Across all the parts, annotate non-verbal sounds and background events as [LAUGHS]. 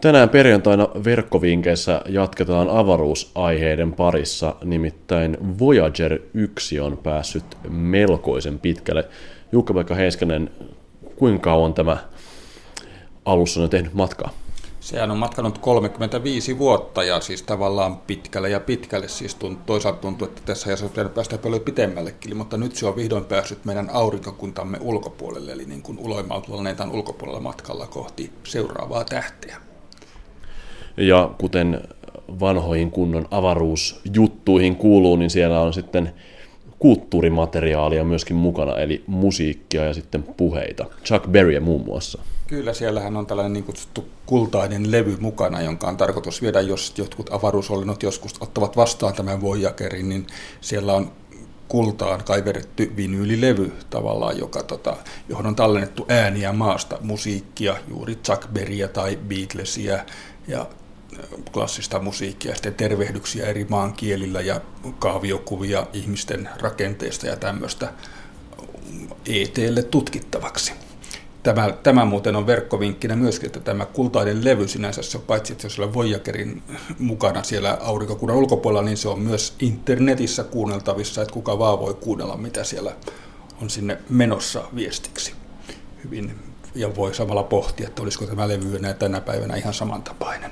Tänään perjantaina verkkovinkeissä jatketaan avaruusaiheiden parissa, nimittäin Voyager 1 on päässyt melkoisen pitkälle. Jukka-Pekka Heiskanen, kuinka kauan tämä alus on tehnyt matkaa? Sehän on matkanut 35 vuotta ja siis tavallaan pitkälle ja pitkälle. Siis tunt, toisaalta tuntuu, että tässä ei pitänyt päästä paljon pitemmällekin, mutta nyt se on vihdoin päässyt meidän aurinkokuntamme ulkopuolelle, eli niin kuin planeetan ulkopuolella matkalla kohti seuraavaa tähteä. Ja kuten vanhoihin kunnon avaruusjuttuihin kuuluu, niin siellä on sitten kulttuurimateriaalia myöskin mukana, eli musiikkia ja sitten puheita. Chuck Berry muun muassa. Kyllä, siellähän on tällainen niin kutsuttu kultainen levy mukana, jonka on tarkoitus viedä, jos jotkut avaruusolennot joskus ottavat vastaan tämän Voyagerin, niin siellä on kultaan kaiverretty vinyylilevy tavallaan, joka, tota, johon on tallennettu ääniä maasta, musiikkia, juuri Chuck Berryä tai Beatlesia ja klassista musiikkia, sitten tervehdyksiä eri maankielillä ja kaaviokuvia ihmisten rakenteista ja tämmöistä ETlle tutkittavaksi. Tämä, tämä muuten on verkkovinkkinä myöskin, että tämä kultainen levy sinänsä, se on paitsi että se on Voyagerin mukana siellä aurinkokunnan ulkopuolella, niin se on myös internetissä kuunneltavissa, että kuka vaan voi kuunnella, mitä siellä on sinne menossa viestiksi. Hyvin, ja voi samalla pohtia, että olisiko tämä levy enää tänä päivänä ihan samantapainen.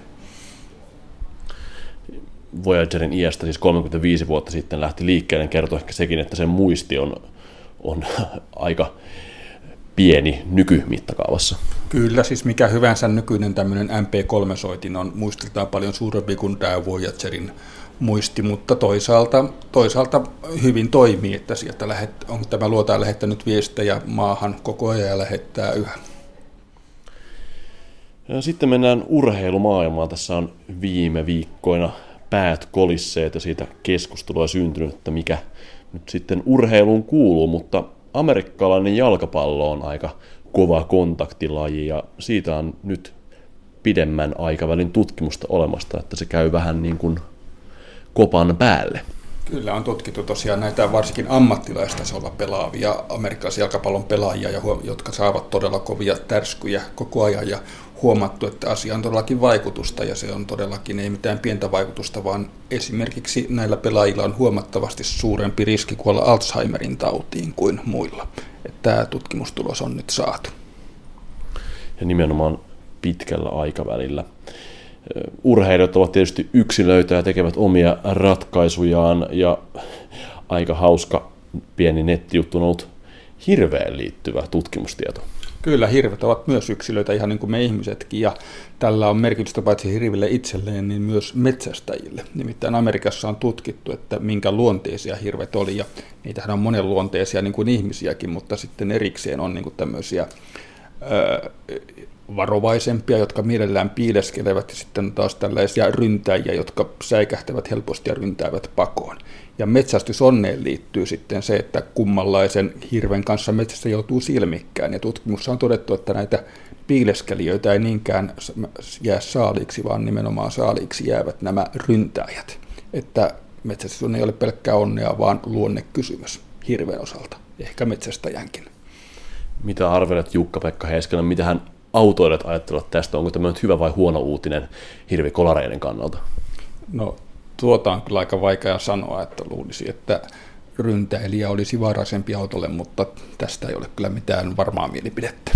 Voyagerin iästä, siis 35 vuotta sitten lähti liikkeelle, kertoo ehkä sekin, että sen muisti on, on [LAUGHS] aika pieni nykymittakaavassa. Kyllä, siis mikä hyvänsä nykyinen tämmöinen MP3-soitin on muistiltaan paljon suurempi kuin tämä Voyagerin muisti, mutta toisaalta, toisaalta hyvin toimii, että sieltä lähet, on tämä luotaan lähettänyt viestejä maahan koko ajan ja lähettää yhä. Ja sitten mennään urheilumaailmaan. Tässä on viime viikkoina päät kolisseet ja siitä keskustelua syntynyt, että mikä nyt sitten urheiluun kuuluu, mutta amerikkalainen jalkapallo on aika kova kontaktilaji ja siitä on nyt pidemmän aikavälin tutkimusta olemasta, että se käy vähän niin kuin kopan päälle. Kyllä on tutkittu tosiaan näitä varsinkin ammattilaistasolla pelaavia amerikkalaisen jalkapallon pelaajia, jotka saavat todella kovia tärskyjä koko ajan ja huomattu, että asia on todellakin vaikutusta ja se on todellakin ei mitään pientä vaikutusta, vaan esimerkiksi näillä pelaajilla on huomattavasti suurempi riski kuolla Alzheimerin tautiin kuin muilla. Tämä tutkimustulos on nyt saatu. Ja nimenomaan pitkällä aikavälillä. Urheilijat ovat tietysti yksilöitä ja tekevät omia ratkaisujaan ja aika hauska pieni nettijuttu on ollut hirveän liittyvä tutkimustieto. Kyllä, hirvet ovat myös yksilöitä, ihan niin kuin me ihmisetkin, ja tällä on merkitystä paitsi hirville itselleen, niin myös metsästäjille. Nimittäin Amerikassa on tutkittu, että minkä luonteisia hirvet oli, ja niitähän on monen luonteisia niin kuin ihmisiäkin, mutta sitten erikseen on niin kuin tämmöisiä ö, varovaisempia, jotka mielellään piileskelevät, ja sitten taas tällaisia ryntäjiä, jotka säikähtävät helposti ja ryntäävät pakoon. Ja metsästysonneen liittyy sitten se, että kummanlaisen hirven kanssa metsässä joutuu silmikkään. Ja tutkimussa on todettu, että näitä piileskelijöitä ei niinkään jää saaliksi, vaan nimenomaan saaliksi jäävät nämä ryntäjät. Että metsästysonne ei ole pelkkää onnea, vaan luonnekysymys hirven osalta, ehkä metsästäjänkin. Mitä arvelet Jukka-Pekka Heiskanen, mitä hän autoilijat ajattelevat tästä? Onko tämä nyt hyvä vai huono uutinen hirvikolareiden kannalta? No tuota on kyllä aika vaikea sanoa, että luulisi, että ryntäilijä olisi varaisempi autolle, mutta tästä ei ole kyllä mitään varmaa mielipidettä.